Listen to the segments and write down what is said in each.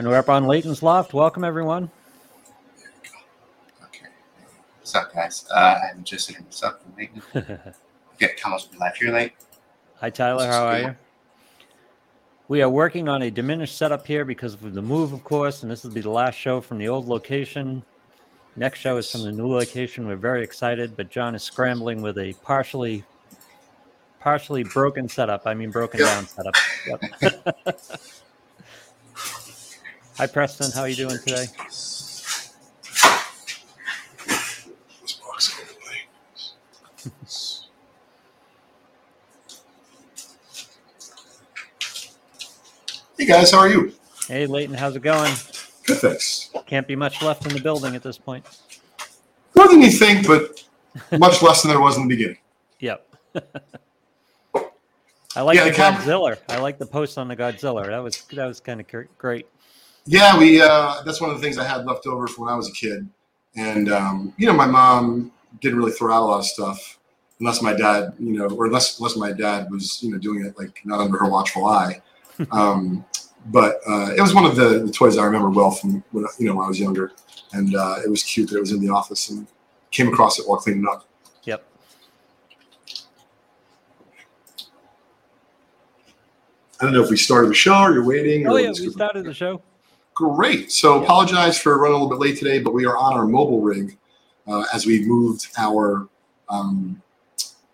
And we're up on Leighton's Loft. Welcome, everyone. Okay. What's up, guys? Uh, I'm just hitting this up from Leighton. Get Thomas live here late. Hi, Tyler. How are you? We are working on a diminished setup here because of the move, of course, and this will be the last show from the old location. Next show is from the new location. We're very excited, but John is scrambling with a partially partially broken setup. I mean, broken Yep. down setup. Yep. Hi, Preston. How are you doing today? This box go away. Hey guys, how are you? Hey, Leighton. How's it going? Good, thanks. Can't be much left in the building at this point. More than you think, but much less than there was in the beginning. Yep. I like Yeah, the Godzilla. I like the post on the Godzilla. That was that was kind of great. Yeah, we. Uh, that's one of the things I had left over from when I was a kid, and um, you know, my mom didn't really throw out a lot of stuff unless my dad, you know, or unless unless my dad was, you know, doing it like not under her watchful eye. Um, but uh, it was one of the, the toys I remember well from when you know when I was younger, and uh, it was cute that it was in the office and came across it while cleaning up. Yep. I don't know if we started the show or you're waiting. Oh or yeah, we started the show. Great. So Yeah. apologize for running a little bit late today, but we are on our mobile rig uh, as we moved our um,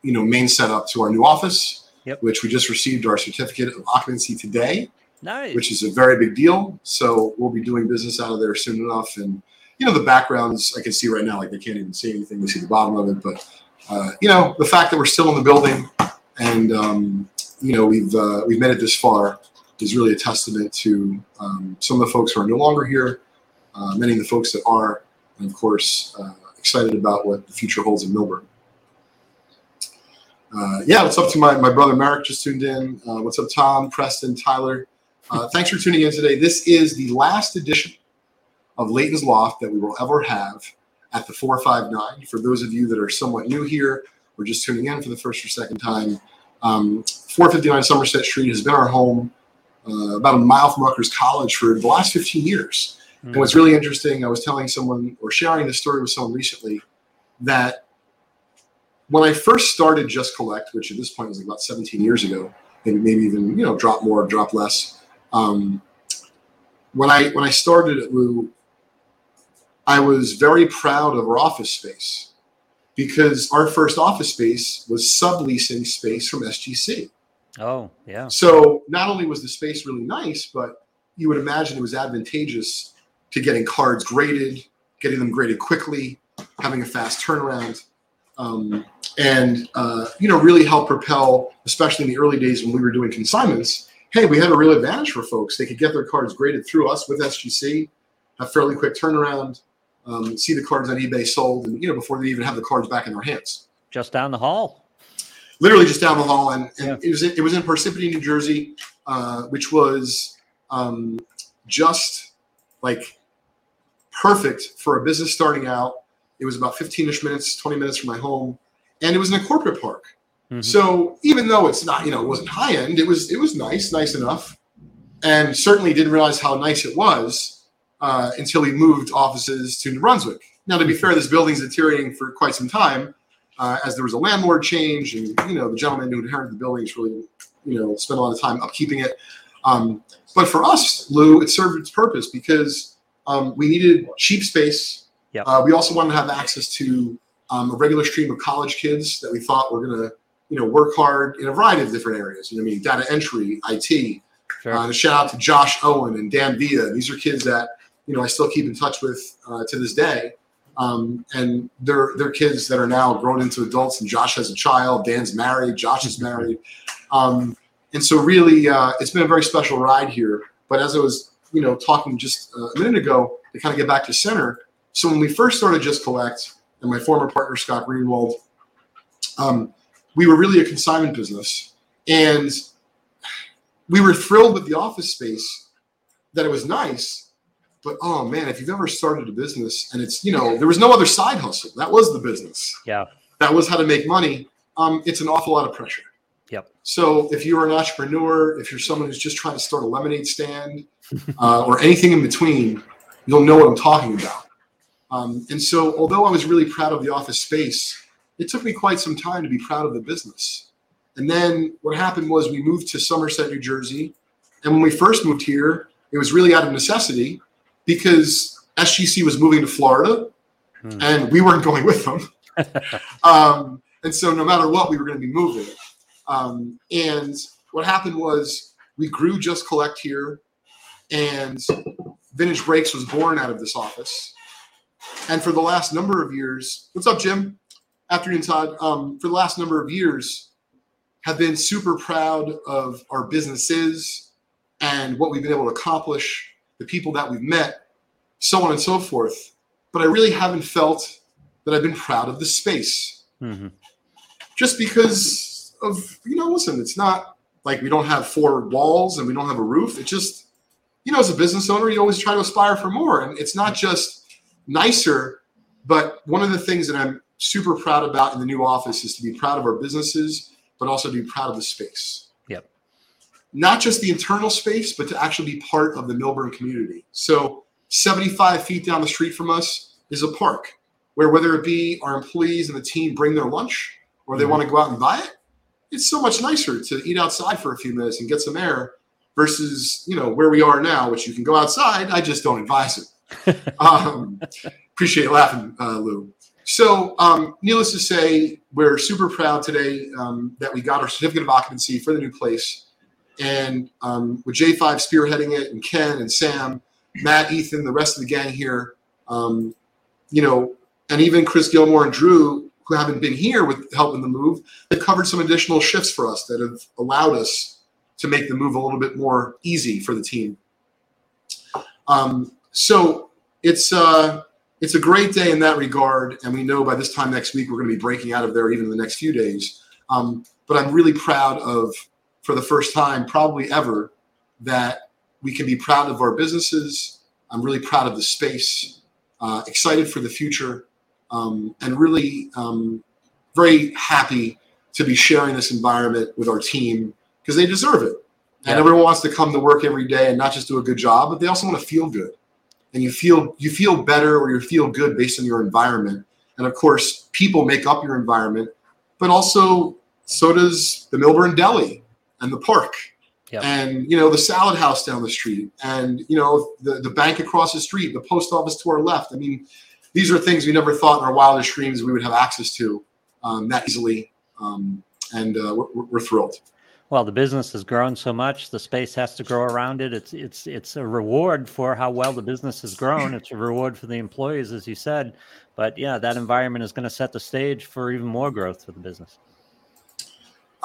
you know main setup to our new office, Yep. which we just received our certificate of occupancy today, Nice. which is a very big deal. So we'll be doing business out of there soon enough. And you know the backgrounds I can see right now, like they can't even see anything. They see the bottom of it, but uh, you know the fact that we're still in the building and um, you know we've uh, we've made it this far is really a testament to um, some of the folks who are no longer here, uh, many of the folks that are, and of course, uh, excited about what the future holds in Millburn. Uh, yeah, what's up to my, my brother Merrick just tuned in. Uh, what's up, Tom, Preston, Tyler? Uh, thanks for tuning in today. This is the last edition of Leighton's Loft that we will ever have at the 459. For those of you that are somewhat new here or just tuning in for the first or second time, um, 459 Somerset Street has been our home uh, about a mile from Rutgers College for the last 15 years. Hmm. And what's really interesting, I was telling someone or sharing this story with someone recently that when I first started Just Collect, which at this point was about 17 years ago, maybe maybe even you know drop more, drop less. Um, when I when I started at Lou, I was very proud of our office space because our first office space was subleasing space from SGC. Oh yeah. So not only was the space really nice, but you would imagine it was advantageous to getting cards graded, getting them graded quickly, having a fast turnaround, um, and uh, you know really help propel, especially in the early days when we were doing consignments. Hey, we had a real advantage for folks. They could get their cards graded through us with SGC, have fairly quick turnaround, um, see the cards on eBay sold, and you know before they even have the cards back in their hands Just down the hall. Literally just down the hall, and, and Yeah. it was in, it was in Parsippany, New Jersey, uh, which was um, just like perfect for a business starting out. It was about 15ish minutes, 20 minutes from my home, and it was in a corporate park. Mhm. So even though it's not, you know, it wasn't high end, it was it was nice, nice enough, and certainly didn't realize how nice it was uh, until we moved offices to New Brunswick. Now, to be fair, this building's deteriorating for quite some time, uh, as there was a landlord change, and you know the gentleman who inherited the building is really, you know, spent a lot of time upkeeping it. Um, but for us, Lou, it served its purpose because um, we needed cheap space. Yep. Uh, we also wanted to have access to um, a regular stream of college kids that we thought were going to, you know, work hard in a variety of different areas. You know, I mean, data entry, IT. Sure. Uh, shout out to Josh Owen and Dan Villa. These are kids that you know I still keep in touch with uh, to this day. Um, and they're they're kids that are now grown into adults. And Josh has a child. Dan's married. Josh is married. Um, and so really, uh, it's been a very special ride here. But as I was you know talking just uh, a minute ago to kind of get back to center. So when we first started Just Collect, and my former partner Scott Greenwald, um, we were really a consignment business, and we were thrilled with the office space that it was nice but oh man if you've ever started a business and it's you know there was no other side hustle that was the business Yeah. that was how to make money um, it's an awful lot of pressure Yep. so if you're an entrepreneur if you're someone who's just trying to start a lemonade stand uh, or anything in between, you'll know what I'm talking about. Um, and so, although I was really proud of the office space, it took me quite some time to be proud of the business. And then what happened was we moved to Somerset, New Jersey. And when we first moved here, it was really out of necessity because SGC was moving to Florida Hmm. and we weren't going with them. um, and so, no matter what, we were going to be moving. Um, and what happened was we grew Just Collect here, and Vintage Breaks was born out of this office. And for the last number of years, what's up, Jim? Afternoon, Todd. Um, for the last number of years, have been super proud of our businesses and what we've been able to accomplish, the people that we've met, so on and so forth. But I really haven't felt that I've been proud of the space Mhm. just because of you know listen it's not like we don't have four walls and we don't have a roof it just you know as a business owner you always try to aspire for more and it's not just nicer but one of the things that i'm super proud about in the new office is to be proud of our businesses but also to be proud of the space. Not just the internal space but to actually be part of the millburn community so 75 feet down the street from us is a park where whether it be our employees and the team bring their lunch or they Mhm. want to go out and buy it, it's so much nicer to eat outside for a few minutes and get some air versus you know where we are now, which you can go outside. I just don't advise it. um, appreciate laughing, uh, Lou. So, um, needless to say, we're super proud today um, that we got our certificate of occupancy for the new place, and um, with J5 spearheading it, and Ken and Sam, Matt, Ethan, the rest of the gang here, um, you know, and even Chris Gilmore and Drew, who haven't been here with helping the move, they've covered some additional shifts for us that have allowed us to make the move a little bit more easy for the team. Um, so it's uh, it's a great day in that regard, and we know by this time next week we're going to be breaking out of there, even in the next few days. Um, but I'm really proud of, for the first time, probably ever, that we can be proud of our businesses. I'm really proud of the space, uh, excited for the future, um, and really um, very happy to be sharing this environment with our team because they deserve it. And everyone wants to come to work every day and not just do a good job, but they also want to feel good. And you feel you feel better or you feel good based on your environment. And of course, people make up your environment, but also so does the Millburn Deli and the park Yep. and you know the salad house down the street and you know the, the bank across the street the post office to our left i mean these are things we never thought in our wildest dreams we would have access to um, that easily um, and uh, we're, we're thrilled Well, the business has grown so much, the space has to grow around it. It's it's it's a reward for how well the business has grown. It's a reward for the employees, as you said. But yeah, that environment is going to set the stage for even more growth for the business.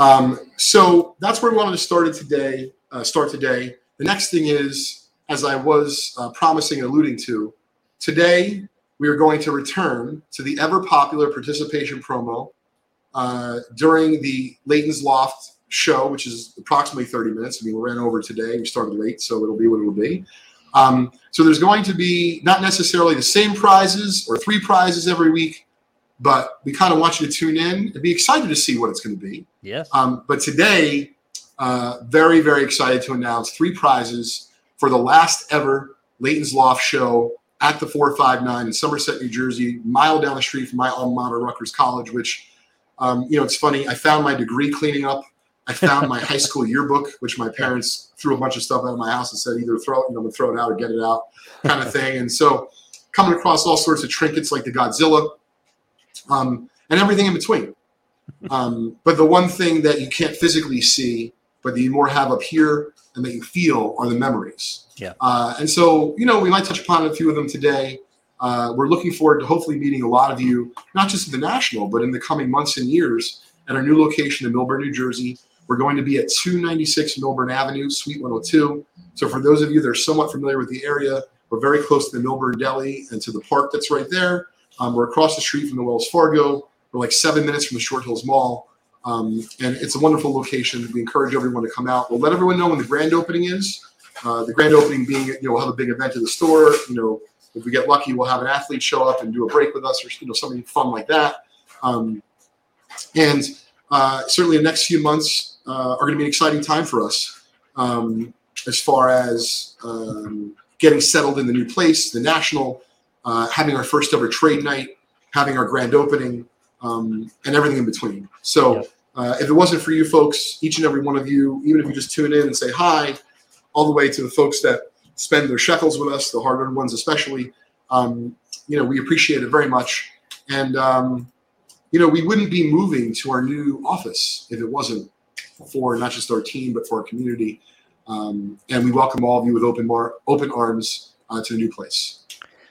Um, so that's where we wanted to start it today. Uh, start today. The next thing is, as I was uh, promising and alluding to, today we are going to return to the ever popular participation promo uh, during the Leighton's Loft show, which is approximately 30 minutes. I mean, we ran over today. We started late, so it'll be what it'll be. Um, so there's going to be not necessarily the same prizes or three prizes every week, but we kind of want you to tune in and be excited to see what it's going to be. Yes. Um, but today, uh, very, very excited to announce three prizes for the last ever Leighton's Loft show at the 459 in Somerset, New Jersey, mile down the street from my alma mater, Rutgers College, which, um, you know, it's funny. I found my degree cleaning up. I found my high school yearbook, which my parents threw a bunch of stuff out of my house and said either throw it, you know, throw it out or get it out, kind of thing. And so, coming across all sorts of trinkets like the Godzilla, um, and everything in between. Um, but the one thing that you can't physically see, but that you more have up here and that you feel are the memories. Yeah. Uh, and so, you know, we might touch upon a few of them today. Uh, we're looking forward to hopefully meeting a lot of you, not just at the national, but in the coming months and years at our new location in Millburn, New Jersey. We're going to be at 296 Millburn Avenue, Suite 102. So, for those of you that are somewhat familiar with the area, we're very close to the Millburn Deli and to the park that's right there. Um, we're across the street from the Wells Fargo. We're like seven minutes from the Short Hills Mall. Um, and it's a wonderful location. We encourage everyone to come out. We'll let everyone know when the grand opening is. Uh, the grand opening being, you know, we'll have a big event at the store. You know, if we get lucky, we'll have an athlete show up and do a break with us or, you know, something fun like that. Um, and uh, certainly the next few months uh, are going to be an exciting time for us. Um, as far as um, getting settled in the new place, the national, uh, having our first ever trade night, having our grand opening, um, and everything in between. So, uh, if it wasn't for you folks, each and every one of you, even if you just tune in and say hi, all the way to the folks that spend their shekels with us, the hard-earned ones especially, um, you know, we appreciate it very much. And um, you know, we wouldn't be moving to our new office if it wasn't for not just our team but for our community. Um, and we welcome all of you with open mar- open arms uh, to the new place.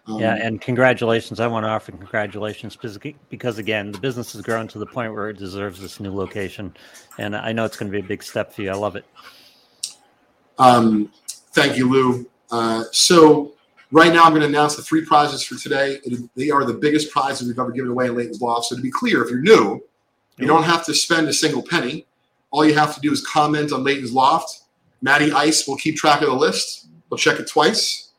Um, Yeah, and congratulations. I want to offer congratulations because- because, again, the business has grown to the point where it deserves this new location. And I know it's going to be a big step for you. I love it. Um, thank you, Lou. Uh, so right now, I'm going to announce the three prizes for today. They are the biggest prizes we've ever given away in Leighton's Loft. So to be clear, if you're new, you don't have to spend a single penny. All you have to do is comment on Leighton's Loft. Maddie Ice will keep track of the list. We'll check it twice.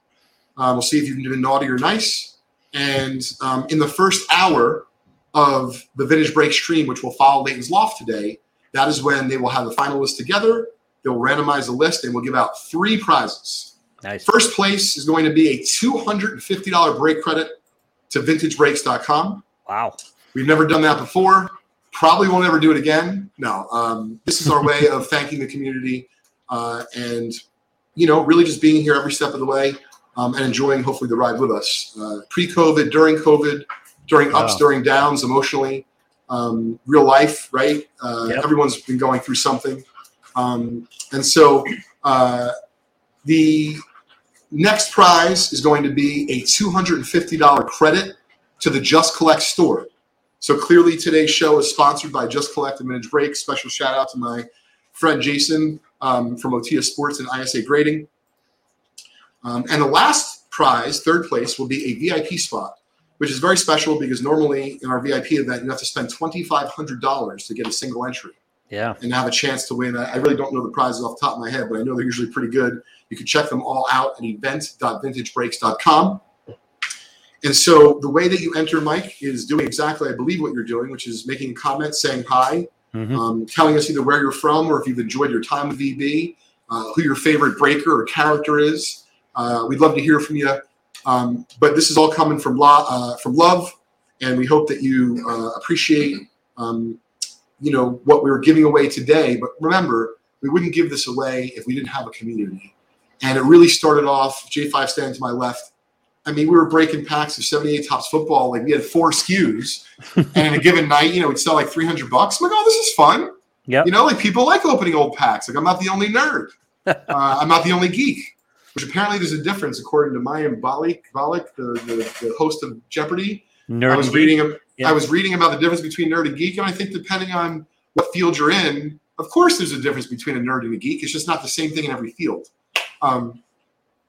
Um, we'll see if you've been naughty or nice. And um, in the first hour of the Vintage Break stream, which will follow Leighton's Loft today, that is when they will have the final list together. They'll randomize the list and we'll give out three prizes. Nice. First place is going to be a $250 break credit to vintagebreaks.com. Wow. We've never done that before. Probably won't ever do it again. No, um, this is our way of thanking the community uh, and, you know, really just being here every step of the way um, and enjoying hopefully the ride with us. Uh, Pre-COVID, during COVID, during ups, Wow. during downs, emotionally, um, real life, right? Uh, Yep. Everyone's been going through something. Um, and so uh, the next prize is going to be a $250 credit to the Just Collect store. So clearly today's show is sponsored by Just Collect and Minute Break. Special shout out to my friend Jason um, from Otia Sports and ISA Grading. Um, and the last prize, third place, will be a VIP spot, which is very special because normally in our VIP event, you have to spend $2,500 to get a single entry Yeah. and have a chance to win. I I really don't know the prizes off the top of my head, but I know they're usually pretty good. You can check them all out at event.vintagebreaks.com. And so the way that you enter, Mike, is doing exactly, I believe, what you're doing, which is making comments, saying hi, Mhm. um, telling us either where you're from or if you've enjoyed your time with VB, uh, who your favorite breaker or character is. Uh, we'd love to hear from you. Um, but this is all coming from, lo- uh, from love, and we hope that you uh, appreciate um, you know what we were giving away today. But remember we wouldn't give this away if we didn't have a community. And it really started off j5 standing to my left. I mean we were breaking packs of 78 tops football like we had four skus and in a given night you know we'd sell like 300 bucks. I'm like oh this is fun. Yeah. you know like people like opening old packs. Like i'm not the only nerd. Uh, i'm not the only geek which apparently there's a difference according to Mayim Bialik, Bialik the, the, the host of Jeopardy. Nerd I was reading Yeah. I was reading about the difference between nerd and geek, and I think depending on what field you're in, of course there's a difference between a nerd and a geek. It's just not the same thing in every field. Um,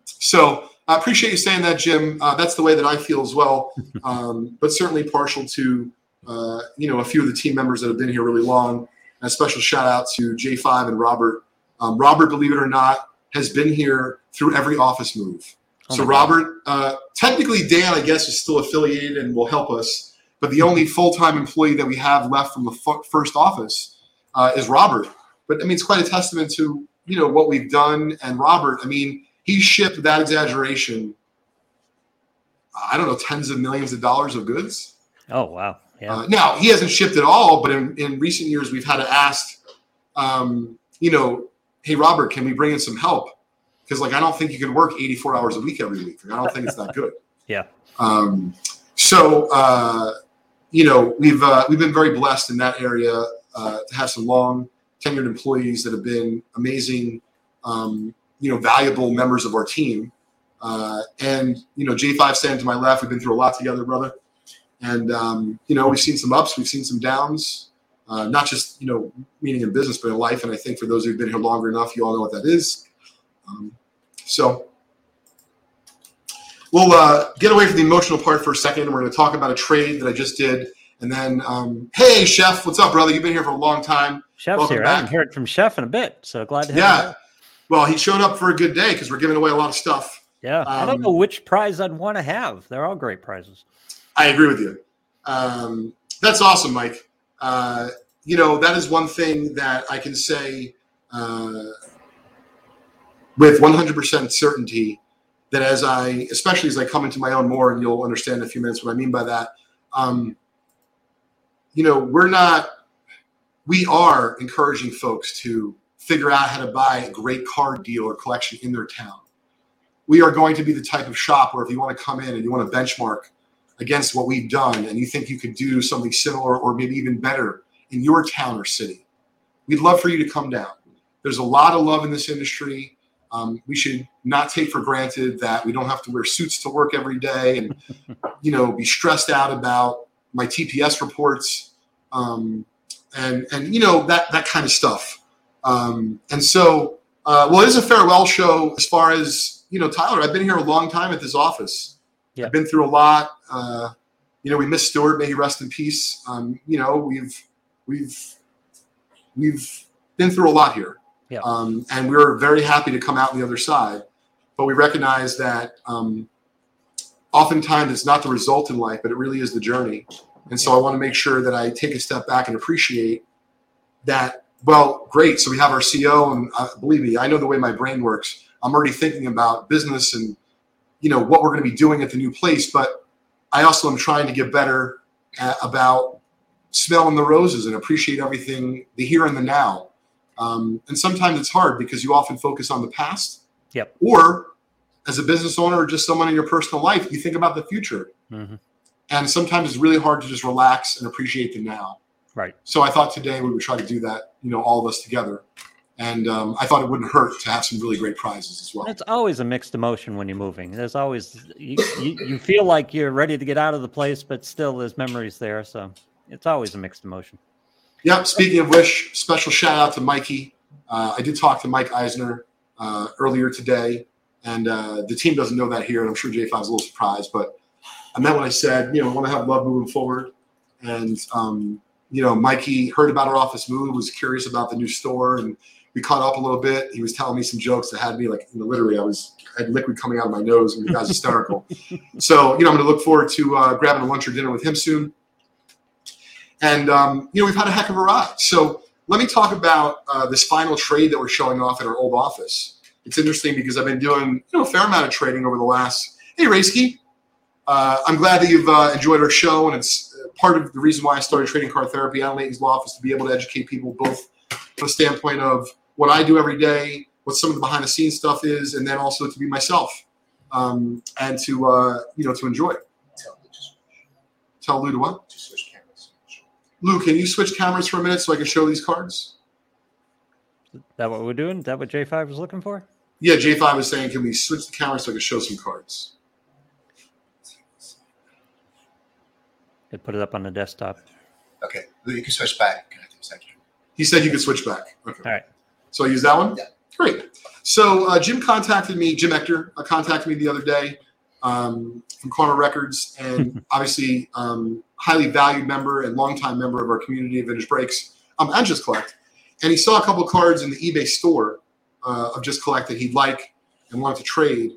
so I appreciate you saying that, Jim. Uh, that's the way that I feel as well. Um, but certainly partial to uh, you know a few of the team members that have been here really long. And a special shout out to J5 and Robert. Um, Robert, believe it or not, has been here through every office move. Oh so. Robert, uh, technically Dan, I guess, is still affiliated and will help us. But the only full-time employee that we have left from the f- first office uh, is Robert. But I mean, it's quite a testament to you know what we've done. And Robert, I mean, he shipped without exaggeration. I don't know, tens of millions of dollars of goods. Oh, wow. Yeah. Uh, now he hasn't shipped at all, but in, in recent years we've had to ask, um, you know, hey Robert, can we bring in some help? Because like I don't think you can work 84 hours a week every week. Like, I don't think it's that good. Yeah. Um, so uh, you know we've uh, we've been very blessed in that area uh, to have some long tenured employees that have been amazing, um, you know, valuable members of our team. Uh, and you know, J5 standing to my left, we've been through a lot together, brother. And um, you know, we've seen some ups, we've seen some downs, uh, not just you know, meaning in business, but in life. And I think for those who've been here longer enough, you all know what that is. Um, so we'll uh, get away from the emotional part for a second. We're going to talk about a trade that I just did, and then, um, hey, Chef, what's up, brother? You've been here for a long time. Chef's welcome here. I back. haven't heard from Chef in a bit. So glad to have Yeah. you. Well, he showed up for a good day because we're giving away a lot of stuff. Yeah. I don't Um, know which prize I'd want to have. They're all great prizes. I agree with you. Um, that's awesome, Mike. Uh, you know, that is one thing that I can say. Uh, with 100% certainty that as I, especially as I come into my own more, and you'll understand in a few minutes what I mean by that. Um, you know, we're not, we are encouraging folks to figure out how to buy a great card deal or collection in their town. We are going to be the type of shop where if you want to come in and you want to benchmark against what we've done and you think you could do something similar or maybe even better in your town or city, we'd love for you to come down. There's a lot of love in this industry. Um, we should not take for granted that we don't have to wear suits to work every day and you know be stressed out about my TPS reports um, and and you know that that kind of stuff. Um, and so, uh, well, it is a farewell show as far as you know, Tyler. I've been here a long time at this office. Yeah. I've been through a lot. Uh, you know, we miss Stuart. May he rest in peace. Um, you know, we've we've we've been through a lot here. Yeah. Um, and we were very happy to come out on the other side. But we recognize that um, oftentimes it's not the result in life, but it really is the journey. And so I want to make sure that I take a step back and appreciate that. Well, great. So we have our CEO, and uh, believe me, I know the way my brain works. I'm already thinking about business and you know what we're going to be doing at the new place. But I also am trying to get better at, about smelling the roses and appreciate everything, the here and the now. Um, and sometimes it's hard because you often focus on the past. Yep. Or as a business owner or just someone in your personal life, you think about the future. hmm And sometimes it's really hard to just relax and appreciate the now. Right. So I thought today we would try to do that, you know, all of us together. And um, I thought it wouldn't hurt to have some really great prizes as well. It's always a mixed emotion when you're moving. There's always you, you, you feel like you're ready to get out of the place, but still there's memories there. So it's always a mixed emotion. Yep. Speaking of which, special shout out to Mikey. Uh, I did talk to Mike Eisner uh, earlier today, and uh, the team doesn't know that here, and I'm sure J5 is a little surprised. But I meant when I said, you know, I want to have love moving forward, and um, you know, Mikey heard about our office move, was curious about the new store, and we caught up a little bit. He was telling me some jokes that had me like, you know, literally, I was I had liquid coming out of my nose, and the guy's hysterical. so, you know, I'm going to look forward to uh, grabbing a lunch or dinner with him soon. And um, you know, we've had a heck of a ride. So let me talk about uh, this final trade that we're showing off at our old office. It's interesting because I've been doing you know a fair amount of trading over the last. Hey, Raisky, uh, I'm glad that you've uh, enjoyed our show, and it's uh, part of the reason why I started trading card therapy at Leighton's Law Office to be able to educate people both from the standpoint of what I do every day, what some of the behind the scenes stuff is, and then also to be myself um, and to uh, you know to enjoy. Tell me just Tell Lou to what? To. Lou, can you switch cameras for a minute so I can show these cards? Is that what we're doing? Is that what J5 was looking for? Yeah, J5 was saying, can we switch the camera so I can show some cards? They put it up on the desktop. Okay, Lou, you can switch back. Can I do a second? He said you could switch back. Okay. All right. So I use that one? Yeah. Great. So uh, Jim contacted me, Jim Ector uh, contacted me the other day um, from Corner Records, and obviously um, highly valued member and longtime member of our community of Vintage Breaks um, and Just Collect. And he saw a couple cards in the eBay store uh, of Just Collect that he'd like and wanted to trade.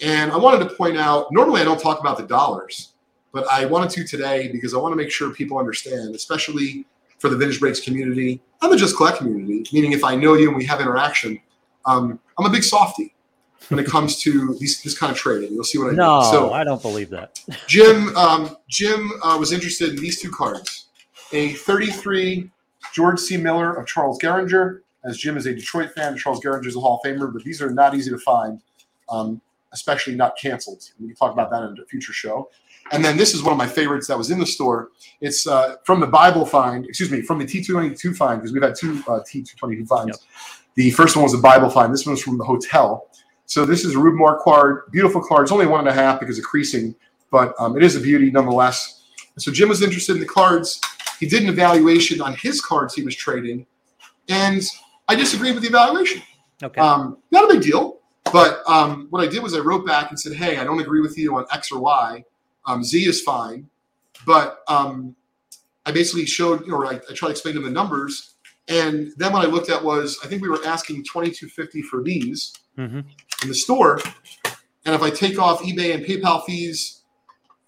And I wanted to point out, normally I don't talk about the dollars, but I wanted to today because I want to make sure people understand, especially for the Vintage Breaks community and the Just Collect community, meaning if I know you and we have interaction, um, I'm a big softie when it comes to these, this kind of trading. You'll see what I No, mean. So I don't believe that. Jim, um, Jim uh, was interested in these two cards: a 33 George C. Miller of Charles Gehringer. As Jim is a Detroit fan, Charles Gehringer is a Hall of Famer, but these are not easy to find, um, especially not canceled. We can talk about that in a future show. And then this is one of my favorites that was in the store. It's uh, from the Bible find, excuse me, from the T222 find, because we've had two uh, T222 finds. Yep. The first one was a Bible find. This one was from the hotel. So this is a Rube card, beautiful card. It's only one and a half because of creasing, but um, it is a beauty nonetheless. And so Jim was interested in the cards. He did an evaluation on his cards he was trading, and I disagreed with the evaluation. Okay. Um, not a big deal, but um, what I did was I wrote back and said, "Hey, I don't agree with you on X or Y. Um, Z is fine, but um, I basically showed, you know, I, I tried to explain to him the numbers, and then what I looked at was I think we were asking twenty two fifty for these hmm in the store, and if I take off eBay and PayPal fees,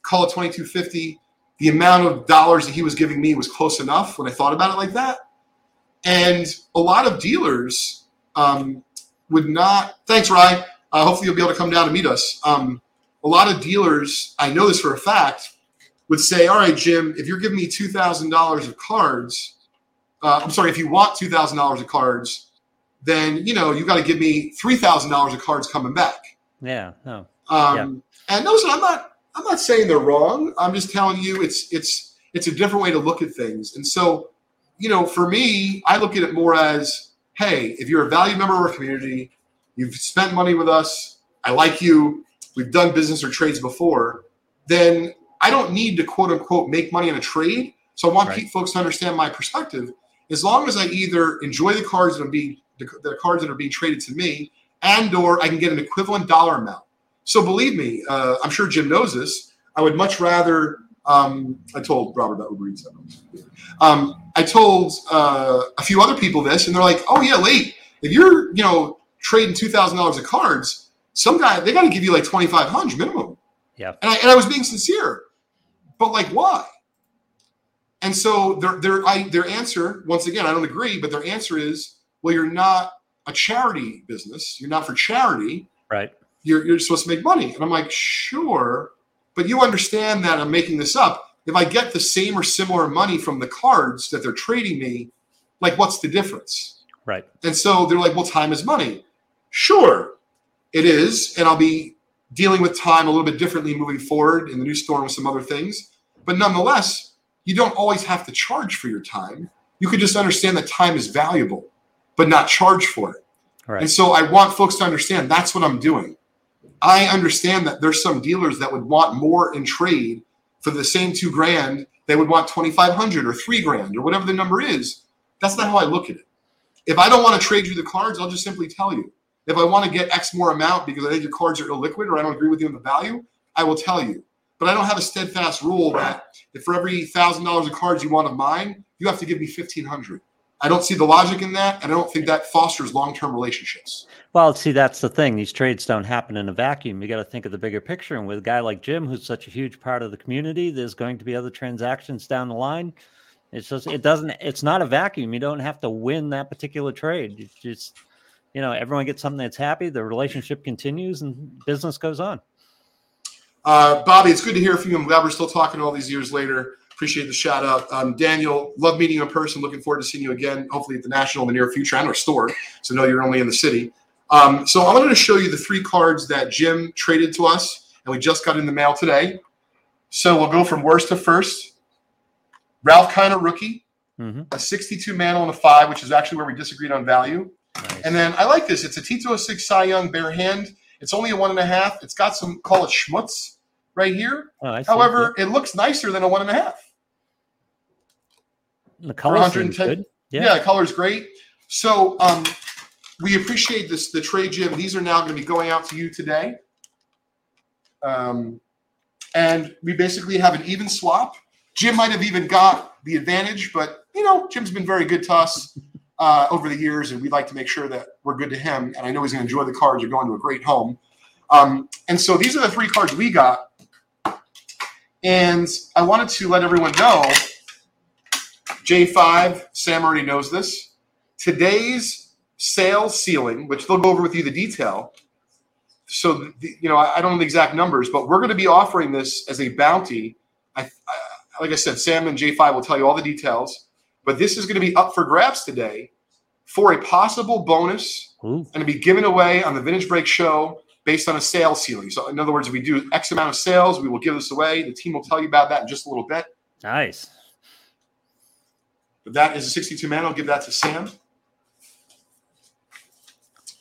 call it twenty two fifty. The amount of dollars that he was giving me was close enough when I thought about it like that. And a lot of dealers um, would not. Thanks, Ryan. Uh, hopefully, you'll be able to come down and meet us. Um, a lot of dealers, I know this for a fact, would say, "All right, Jim, if you're giving me two thousand dollars of cards, uh, I'm sorry, if you want two thousand dollars of cards, then you know you got to give me three thousand dollars of cards coming back." Yeah. No. Um, And listen, I'm not I'm not saying they're wrong. I'm just telling you it's it's it's a different way to look at things. And so, you know, for me, I look at it more as, hey, if you're a valued member of our community, you've spent money with us, I like you, we've done business or trades before, then I don't need to quote unquote make money in a trade. So I want Right. folks to understand my perspective. As long as I either enjoy the cards that are being the, the cards that are being traded to me, and or I can get an equivalent dollar amount. So believe me, uh, I'm sure Jim knows this. I would much rather. Um, I told Robert about Uber Eats. Um, I told uh, a few other people this, and they're like, "Oh yeah, late. If you're, you know, trading two thousand dollars of cards, some guy they got to give you like twenty five hundred minimum." Yeah. And I, and I was being sincere, but like, why? And so their their I, their answer, once again, I don't agree, but their answer is, "Well, you're not a charity business. You're not for charity. Right. You're you're supposed to make money." And I'm like, "Sure, but you understand that I'm making this up. If I get the same or similar money from the cards that they're trading me, like, what's the difference?" Right. And so they're like, well, time is money. Sure, it is. And I'll be dealing with time a little bit differently moving forward in the new store with some other things. But nonetheless, you don't always have to charge for your time. You could just understand that time is valuable, but not charge for it. Right. And so I want folks to understand that's what I'm doing. I understand that there's some dealers that would want more in trade for the same two grand. They would want 2,500 or three grand or whatever the number is. That's not how I look at it. If I don't want to trade you the cards, I'll just simply tell you. If I want to get X more amount because I think your cards are illiquid or I don't agree with you on the value, I will tell you. But I don't have a steadfast rule that if for every thousand dollars of cards you want of mine, you have to give me fifteen hundred. I don't see the logic in that, and I don't think that fosters long-term relationships. Well, see, that's the thing. These trades don't happen in a vacuum. You got to think of the bigger picture. And with a guy like Jim, who's such a huge part of the community, there's going to be other transactions down the line. It's just, it doesn't, it's not a vacuum. You don't have to win that particular trade. It's just, you know, everyone gets something that's happy, the relationship continues, and business goes on. Uh, Bobby, it's good to hear from you. I'm glad we're still talking all these years later. Appreciate the shout out. Um, Daniel, love meeting you in person. Looking forward to seeing you again, hopefully at the National in the near future and our store. So know you're only in the city. Um, so I wanted to show you the three cards that Jim traded to us, and we just got in the mail today. So we'll go from worst to first. Ralph Kiner rookie, mm-hmm. a 62 mantle and a five, which is actually where we disagreed on value. Nice. And then I like this. It's a T206 Cy Young bare hand. It's only a one and a half. It's got some call it schmutz right here. Oh, However, it looks nicer than a one and a half. The color seems 110 good. Yeah, Yeah. the color's great. So um, we appreciate this. The trade, Jim. These are now going to be going out to you today. Um, and we basically have an even swap. Jim might have even got the advantage, but you know, Jim's been very good to us uh, over the years, and we'd like to make sure that we're good to him. And I know he's going to enjoy the cards. You're going to a great home. Um, and so these are the three cards we got. And I wanted to let everyone know J5, Sam already knows this. Today's sales ceiling, which they'll go over with you the detail. So, the, you know, I, I don't know the exact numbers, but we're going to be offering this as a bounty. I, I, like I said, Sam and J5 will tell you all the details, but this is going to be up for grabs today for a possible bonus Ooh, and to be given away on the Vintage Break show based on a sales ceiling. So, in other words, if we do X amount of sales, we will give this away. The team will tell you about that in just a little bit. nice. That is a 62 man. I'll give that to Sam.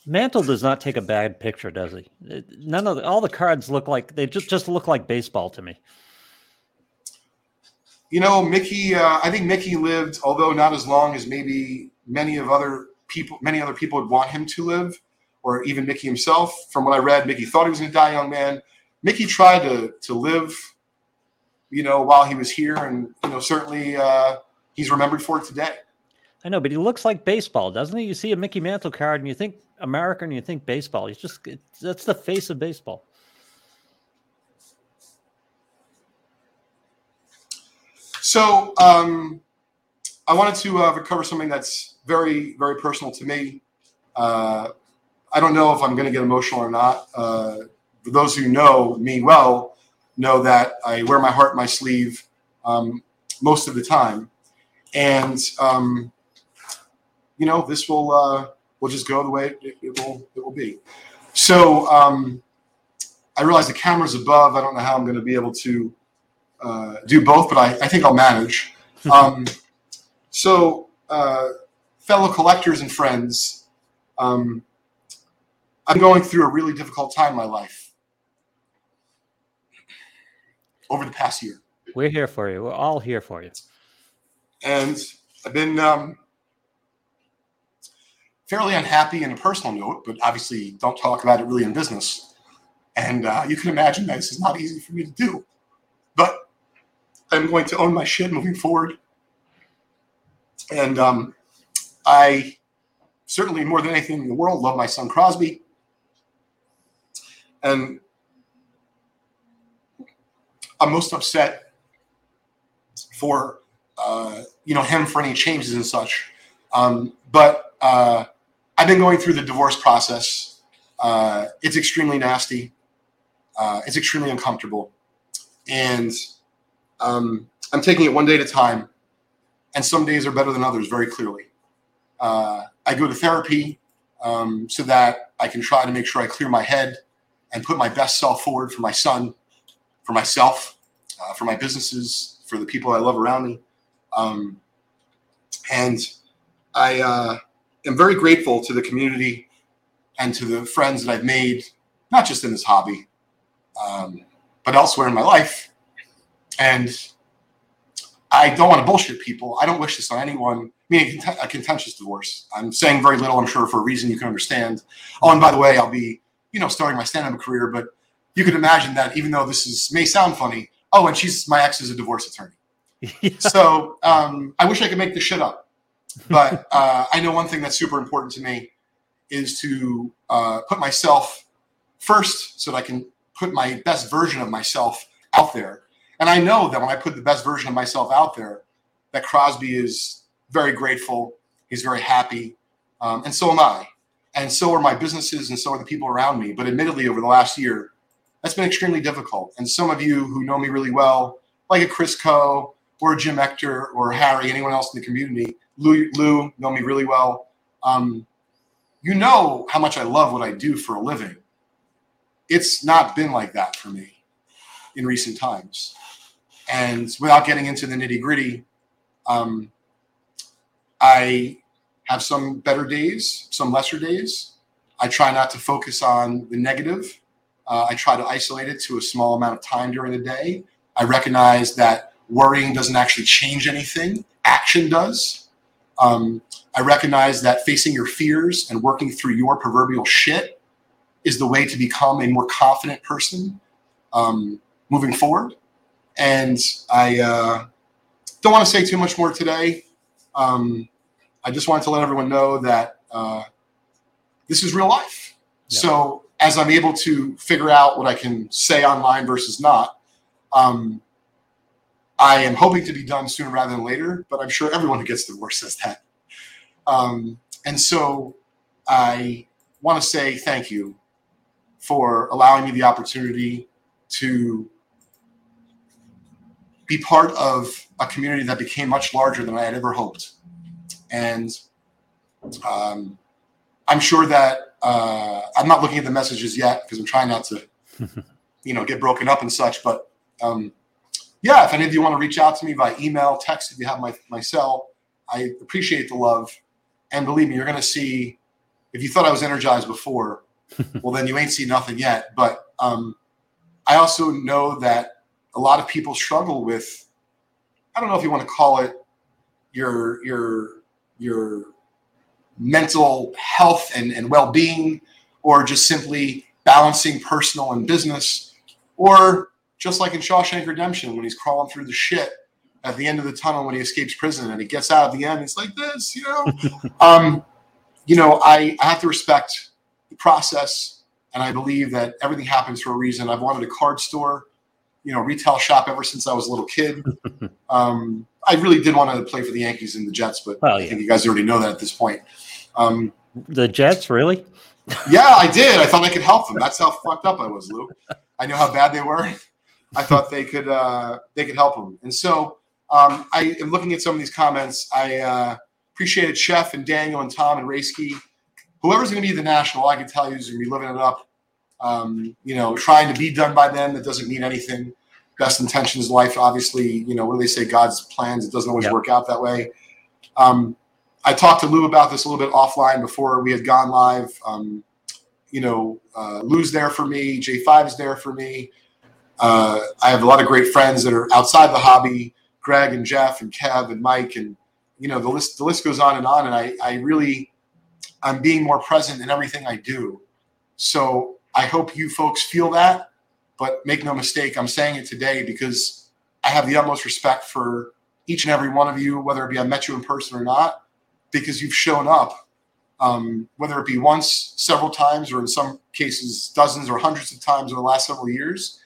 Mantle does not take a bad picture, does he? None of the, all the cards look like they just just look like baseball to me. You know, Mickey. Uh, I think Mickey lived, although not as long as maybe many of other people, many other people would want him to live, or even Mickey himself. From what I read, Mickey thought he was going to die young man. Mickey tried to to live, you know, while he was here, and you know, certainly uh, he's remembered for it today. I know, but he looks like baseball, doesn't he? You see a Mickey Mantle card and you think American, and you think baseball. He's just it's, that's the face of baseball. So um, I wanted to uh, cover something that's very, very personal to me. Uh, I don't know if I'm going to get emotional or not. Uh, for those who know me well, know that I wear my heart in my sleeve um, most of the time, and um, you know this will uh, will just go the way it, it will it will be. So um, I realize the camera's above. I don't know how I'm going to be able to uh, do both, but I, I think I'll manage. Um, so, uh, fellow collectors and friends, um, I'm going through a really difficult time in my life over the past year. We're here for you. We're all here for you. And I've been um, fairly unhappy in a personal note, but obviously don't talk about it really in business. And uh, you can imagine that this is not easy for me to do. But I'm going to own my shit moving forward. And um, I certainly, more than anything in the world, love my son Crosby. And I'm most upset for uh, you know him for any changes and such. Um, but uh, I've been going through the divorce process. Uh, it's extremely nasty. Uh, it's extremely uncomfortable, and um, I'm taking it one day at a time. And some days are better than others, very clearly. Uh, I go to therapy um, so that I can try to make sure I clear my head and put my best self forward for my son, for myself, for my businesses, for the people I love around me. Um, and I uh, am very grateful to the community and to the friends that I've made, not just in this hobby, um, but elsewhere in my life. And I don't want to bullshit people. I don't wish this on anyone. I mean, a contentious divorce. I'm saying very little, I'm sure, for a reason you can understand. Oh, and by the way, I'll be, you know, starting my stand-up career, but you can imagine that even though this is may sound funny, oh, and she's my ex is a divorce attorney. Yeah. So um, I wish I could make this shit up. But uh, I know one thing that's super important to me is to uh, put myself first so that I can put my best version of myself out there. And I know that when I put the best version of myself out there, that Crosby is very grateful. He's very happy. Um, and so am I. And so are my businesses and so are the people around me. But admittedly, over the last year, that's been extremely difficult. And some of you who know me really well, like a Chris Coe or Jim Ector or Harry, anyone else in the community, Lou, Lou know me really well. Um, you know how much I love what I do for a living. It's not been like that for me in recent times. And without getting into the nitty gritty, um, I have some better days, some lesser days. I try not to focus on the negative. Uh, I try to isolate it to a small amount of time during the day. I recognize that worrying doesn't actually change anything, action does. Um, I recognize that facing your fears and working through your proverbial shit is the way to become a more confident person um, moving forward. And I uh, don't want to say too much more today. Um, I just wanted to let everyone know that uh, this is real life. Yeah. So as I'm able to figure out what I can say online versus not, um, I am hoping to be done sooner rather than later, but I'm sure everyone who gets divorced says that. Um, and so I want to say thank you for allowing me the opportunity to be part of a community that became much larger than I had ever hoped. And um, I'm sure that uh, I'm not looking at the messages yet because I'm trying not to, you know, get broken up and such. But um, yeah, if any of you want to reach out to me by email, text, if you have my, my cell, I appreciate the love. And believe me, you're going to see, if you thought I was energized before, well, then you ain't seen nothing yet. But um, I also know that a lot of people struggle with, I don't know if you want to call it your, your, your mental health and, and well-being, or just simply balancing personal and business, or just like in Shawshank Redemption when he's crawling through the shit at the end of the tunnel when he escapes prison and he gets out at the end, it's like this, you know. um, you know, I, I have to respect the process, and I believe that everything happens for a reason. I've wanted a card store, you know, retail shop ever since I was a little kid. Um, I really did want to play for the Yankees and the Jets, but well, yeah. I think you guys already know that at this point. Um, the Jets, really? Yeah, I did. I thought I could help them. That's how fucked up I was, Lou. I knew how bad they were. I thought they could uh, they could help them. And so um, I am looking at some of these comments. I uh, appreciated Chef and Daniel and Tom and Raisky. Whoever's going to be the national, I can tell you is going to be living it up. Um, you know, trying to be done by them. That doesn't mean anything. Best intentions, life, obviously. You know, what do they say? God's plans. It doesn't always Yep. work out that way. Um, I talked to Lou about this a little bit offline before we had gone live. Um, you know, uh, Lou's there for me. J5 is there for me. Uh, I have a lot of great friends that are outside the hobby. Greg and Jeff and Kev and Mike and you know the list the list goes on and on. And I I really I'm being more present in everything I do. So I hope you folks feel that. But make no mistake, I'm saying it today because I have the utmost respect for each and every one of you, whether it be I met you in person or not, because you've shown up um, whether it be once, several times, or in some cases, dozens or hundreds of times over the last several years.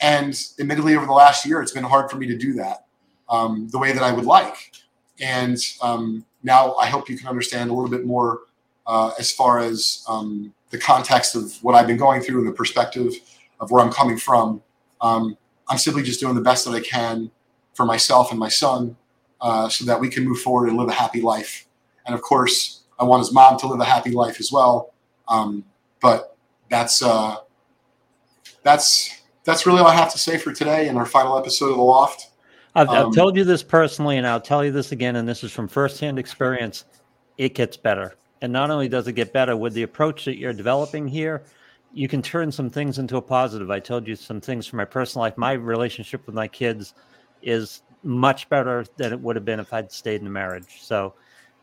And admittedly, over the last year, it's been hard for me to do that um, the way that I would like. And um, now I hope you can understand a little bit more uh, as far as um, the context of what I've been going through and the perspective of where I'm coming from. Um, I'm simply just doing the best that I can for myself and my son uh, so that we can move forward and live a happy life. And of course, I want his mom to live a happy life as well. Um, but that's uh, that's that's really all I have to say for today in our final episode of the Loft. I've, I've Um, told you this personally, and I'll tell you this again, and this is from firsthand experience. It gets better. And not only does it get better with the approach that you're developing here, you can turn some things into a positive. I told you some things from my personal life. My relationship with my kids is much better than it would have been if I'd stayed in a marriage. So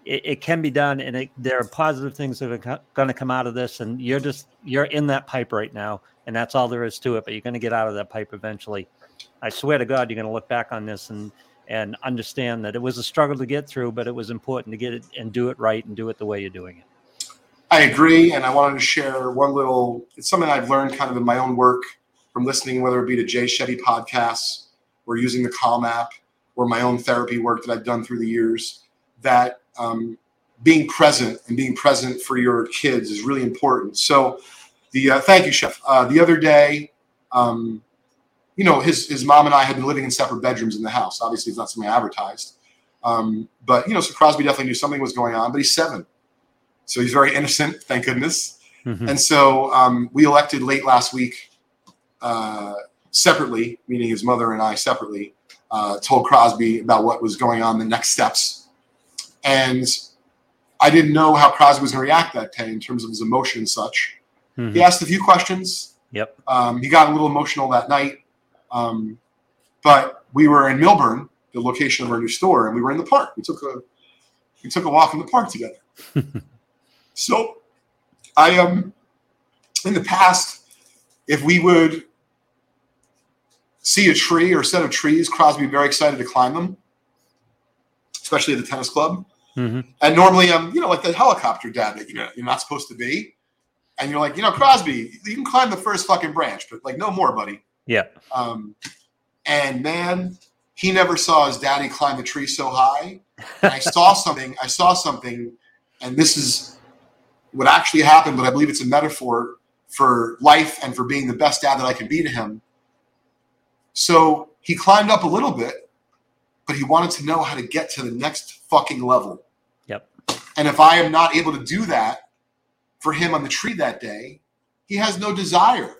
it, it can be done, and it, there are positive things that are going to come out of this. And you're just you're in that pipe right now, and that's all there is to it. But you're going to get out of that pipe eventually. I swear to God, you're going to look back on this and and understand that it was a struggle to get through, but it was important to get it and do it right and do it the way you're doing it. I agree, and I wanted to share one little. It's something I've learned kind of in my own work from listening, whether it be to Jay Shetty podcasts or using the Calm app or my own therapy work that I've done through the years. That um, being present and being present for your kids is really important. So, the uh, thank you, Chef. Uh, the other day, um, you know, his his mom and I had been living in separate bedrooms in the house. Obviously, it's not something I advertised, um, but you know, so Crosby definitely knew something was going on. But he's seven. So he's very innocent, thank goodness. Mhm. And so um, we elected late last week, uh, separately, meaning his mother and I separately, uh, told Crosby about what was going on, the next steps. And I didn't know how Crosby was going to react that day in terms of his emotion and such. Mhm. He asked a few questions. Yep. Um, he got a little emotional that night. Um, but we were in Millburn, the location of our new store, and we were in the park. We took a we took a walk in the park together. so I um in the past, if we would see a tree or a set of trees, Crosby would be very excited to climb them, especially at the tennis club. Mhm. And normally I'm, you know, like the helicopter dad that you know you're not supposed to be. And you're like, you know, Crosby, you can climb the first fucking branch, but like no more, buddy. Yeah. Um, and man, he never saw his daddy climb the tree so high. And I saw something. I saw something, and this is what actually happened. But I believe it's a metaphor for life and for being the best dad that I can be to him. So he climbed up a little bit, but he wanted to know how to get to the next fucking level. Yep. And if I am not able to do that for him on the tree that day, he has no desire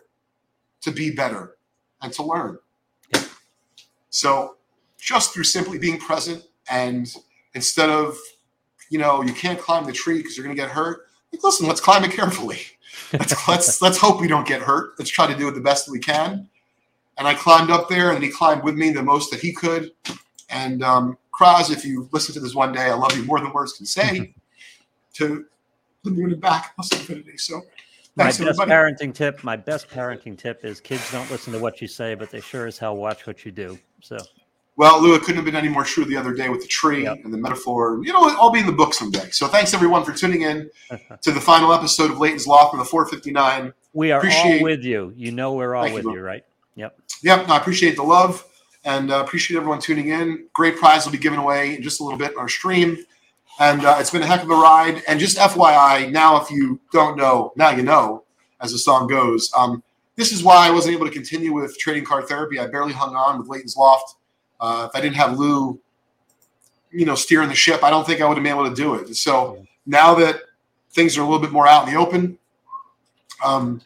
to be better and to learn. So just through simply being present and instead of, you know, you can't climb the tree because you're going to get hurt. Like, listen, let's climb it carefully. Let's let's let's hope we don't get hurt. Let's try to do it the best that we can. And I climbed up there, and he climbed with me the most that he could. And um, Kraz, if you listen to this one day, I love you more than words can say. to the moon and back, plus infinity. So My best everybody. parenting tip, my best parenting tip is kids don't listen to what you say, but they sure as hell watch what you do. So Well, Lou, it couldn't have been any more true the other day with the tree Yep. and the metaphor. You know, I'll be in the book someday. So thanks everyone for tuning in to the final episode of Leighton's Loft for the 459. we are Appreciate- all with you. You know we're all Thank with you, you, right? Yep. Yep, I appreciate the love and uh, appreciate everyone tuning in. Great prize will be given away in just a little bit in our stream. and uh, it's been a heck of a ride. And just FYI, now if you don't know, now you know, as the song goes. Um, this is why I wasn't able to continue with trading card therapy. I barely hung on with Leighton's Loft. Uh, if I didn't have Lou, you know, steering the ship, I don't think I would have been able to do it. So now that things are a little bit more out in the open, um,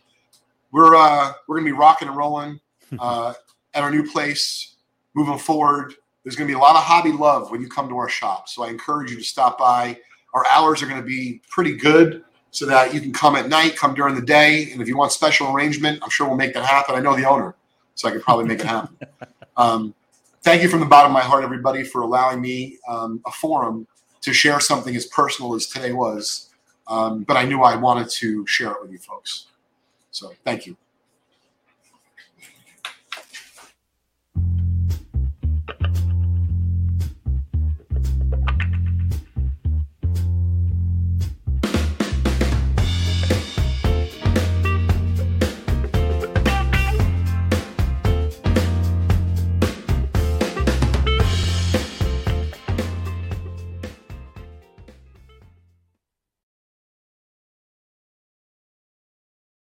we're uh, we're gonna be rocking and rolling uh, at our new place, moving forward. There's gonna be a lot of hobby love when you come to our shop. So I encourage you to stop by. Our hours are gonna be pretty good so that you can come at night, come during the day, and if you want special arrangement, I'm sure we'll make that happen. I know the owner, so I could probably make it happen. Um, thank you from the bottom of my heart, everybody, for allowing me um, a forum to share something as personal as today was. Um, but I knew I wanted to share it with you folks. So thank you.